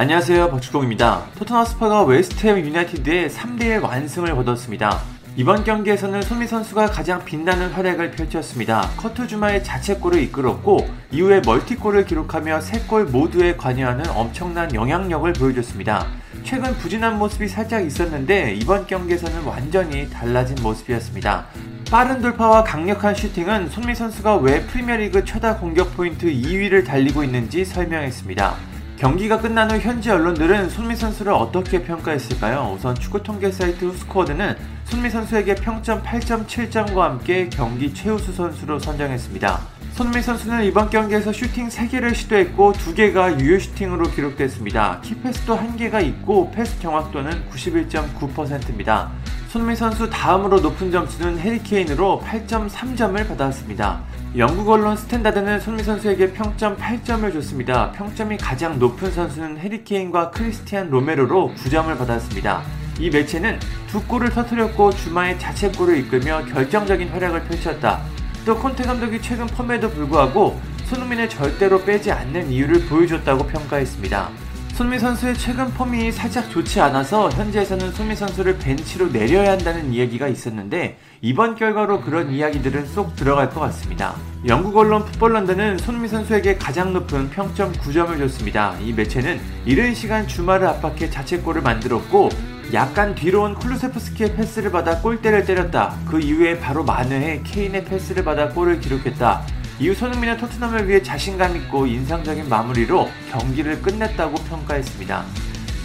안녕하세요 박주공입니다. 토트넘 홋스퍼가 웨스트햄 유나이티드의 3대1 완승을 거뒀습니다. 이번 경기에서는 손흥민 선수가 가장 빛나는 활약을 펼쳤습니다. 커트 주마의 자책골을 이끌었고 이후에 멀티골을 기록하며 3골 모두에 관여하는 엄청난 영향력을 보여줬습니다. 최근 부진한 모습이 살짝 있었는데 이번 경기에서는 완전히 달라진 모습이었습니다. 빠른 돌파와 강력한 슈팅은 손미 선수가 왜 프리미어리그 최다 공격 포인트 2위를 달리고 있는지 설명했습니다. 경기가 끝난 후 현지 언론들은 손흥민 선수를 어떻게 평가했을까요? 우선 축구 통계 사이트 후스코어드는 손흥민 선수에게 평점 8.7점과 함께 경기 최우수 선수로 선정했습니다. 손흥민 선수는 이번 경기에서 슈팅 3개를 시도했고 2개가 유효 슈팅으로 기록됐습니다. key pass도 1개가 있고 패스 정확도는 91.9%입니다. 손흥민 선수 다음으로 높은 점수는 해리 케인으로 8.3점을 받았습니다. 영국 언론 스탠다드는 손흥민 선수에게 평점 8점을 줬습니다. 평점이 가장 높은 선수는 해리 케인과 크리스티안 로메로로 9점을 받았습니다. 이 매체는 두 골을 터뜨렸고 주마의 자책골을 이끌며 결정적인 활약을 펼쳤다. 또 콘테 감독이 최근 폼에도 불구하고 손흥민을 절대로 빼지 않는 이유를 보여줬다고 평가했습니다. 손흥민 선수의 최근 폼이 살짝 좋지 않아서 현지에서는 손흥민 선수를 벤치로 내려야 한다는 이야기가 있었는데 이번 결과로 그런 이야기들은 쏙 들어갈 것 같습니다. 영국 언론 풋볼런드는 손미 선수에게 가장 높은 평점 9점을 줬습니다. 이 매체는 이른 시간 주말을 압박해 자책골을 만들었고 약간 뒤로 온 쿨루세프스키의 패스를 받아 골대를 때렸다. 그 이후에 바로 만회해 케인의 패스를 받아 골을 기록했다. 이후 손흥민은 토트넘을 위해 자신감 있고 인상적인 마무리로 경기를 끝냈다고 평가했습니다.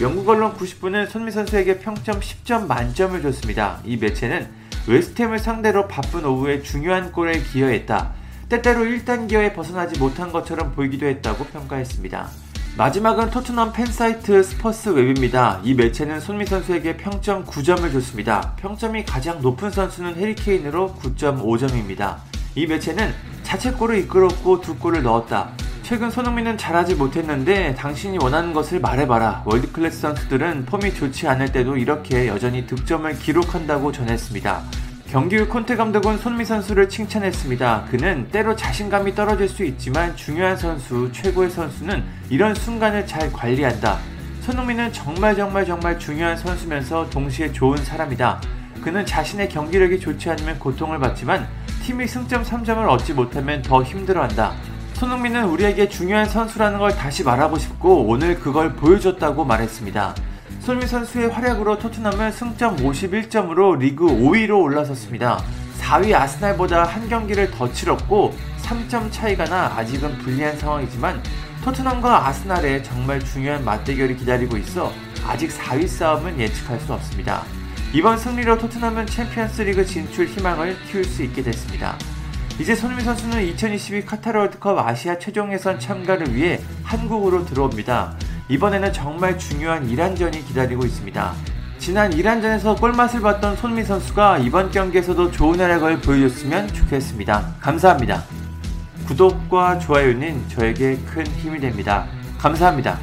영국 언론 90분은 손미 선수에게 평점 10점 만점을 줬습니다. 이 매체는 웨스트햄을 상대로 바쁜 오후에 중요한 골에 기여했다. 때때로 1단 기어에 벗어나지 못한 것처럼 보이기도 했다고 평가했습니다. 마지막은 토트넘 팬사이트 스퍼스 웹입니다. 이 매체는 손흥민 선수에게 평점 9점을 줬습니다. 평점이 가장 높은 선수는 해리 케인으로 9.5점입니다. 이 매체는 자책골을 이끌었고 두 골을 넣었다. 최근 손흥민은 잘하지 못했는데 당신이 원하는 것을 말해봐라. world class 선수들은 폼이 좋지 않을 때도 이렇게 여전히 득점을 기록한다고 전했습니다. 경기 후 콘테 감독은 손미 선수를 칭찬했습니다. 그는 때로 자신감이 떨어질 수 있지만 중요한 선수, 최고의 선수는 이런 순간을 잘 관리한다. 손흥민은 정말 정말 정말 중요한 선수면서 동시에 좋은 사람이다. 그는 자신의 경기력이 좋지 않으면 고통을 받지만 팀이 승점 3점을 얻지 못하면 더 힘들어한다. 손흥민은 우리에게 중요한 선수라는 걸 다시 말하고 싶고 오늘 그걸 보여줬다고 말했습니다. 손흥민 선수의 활약으로 토트넘은 승점 51점으로 리그 5위로 올라섰습니다. 4위 아스날보다 한 경기를 더 치렀고 3점 차이가 나 아직은 불리한 상황이지만 토트넘과 아스날의 정말 중요한 맞대결이 기다리고 있어 아직 4위 싸움은 예측할 수 없습니다. 이번 승리로 토트넘은 챔피언스리그 진출 희망을 키울 수 있게 됐습니다. 이제 손흥민 선수는 2022 카타르 월드컵 아시아 최종 예선 참가를 위해 한국으로 들어옵니다. 이번에는 정말 중요한 이란전이 기다리고 있습니다. 지난 이란전에서 골맛을 봤던 손흥민 선수가 이번 경기에서도 좋은 활약을 보여줬으면 좋겠습니다. 감사합니다. 구독과 좋아요는 저에게 큰 힘이 됩니다. 감사합니다.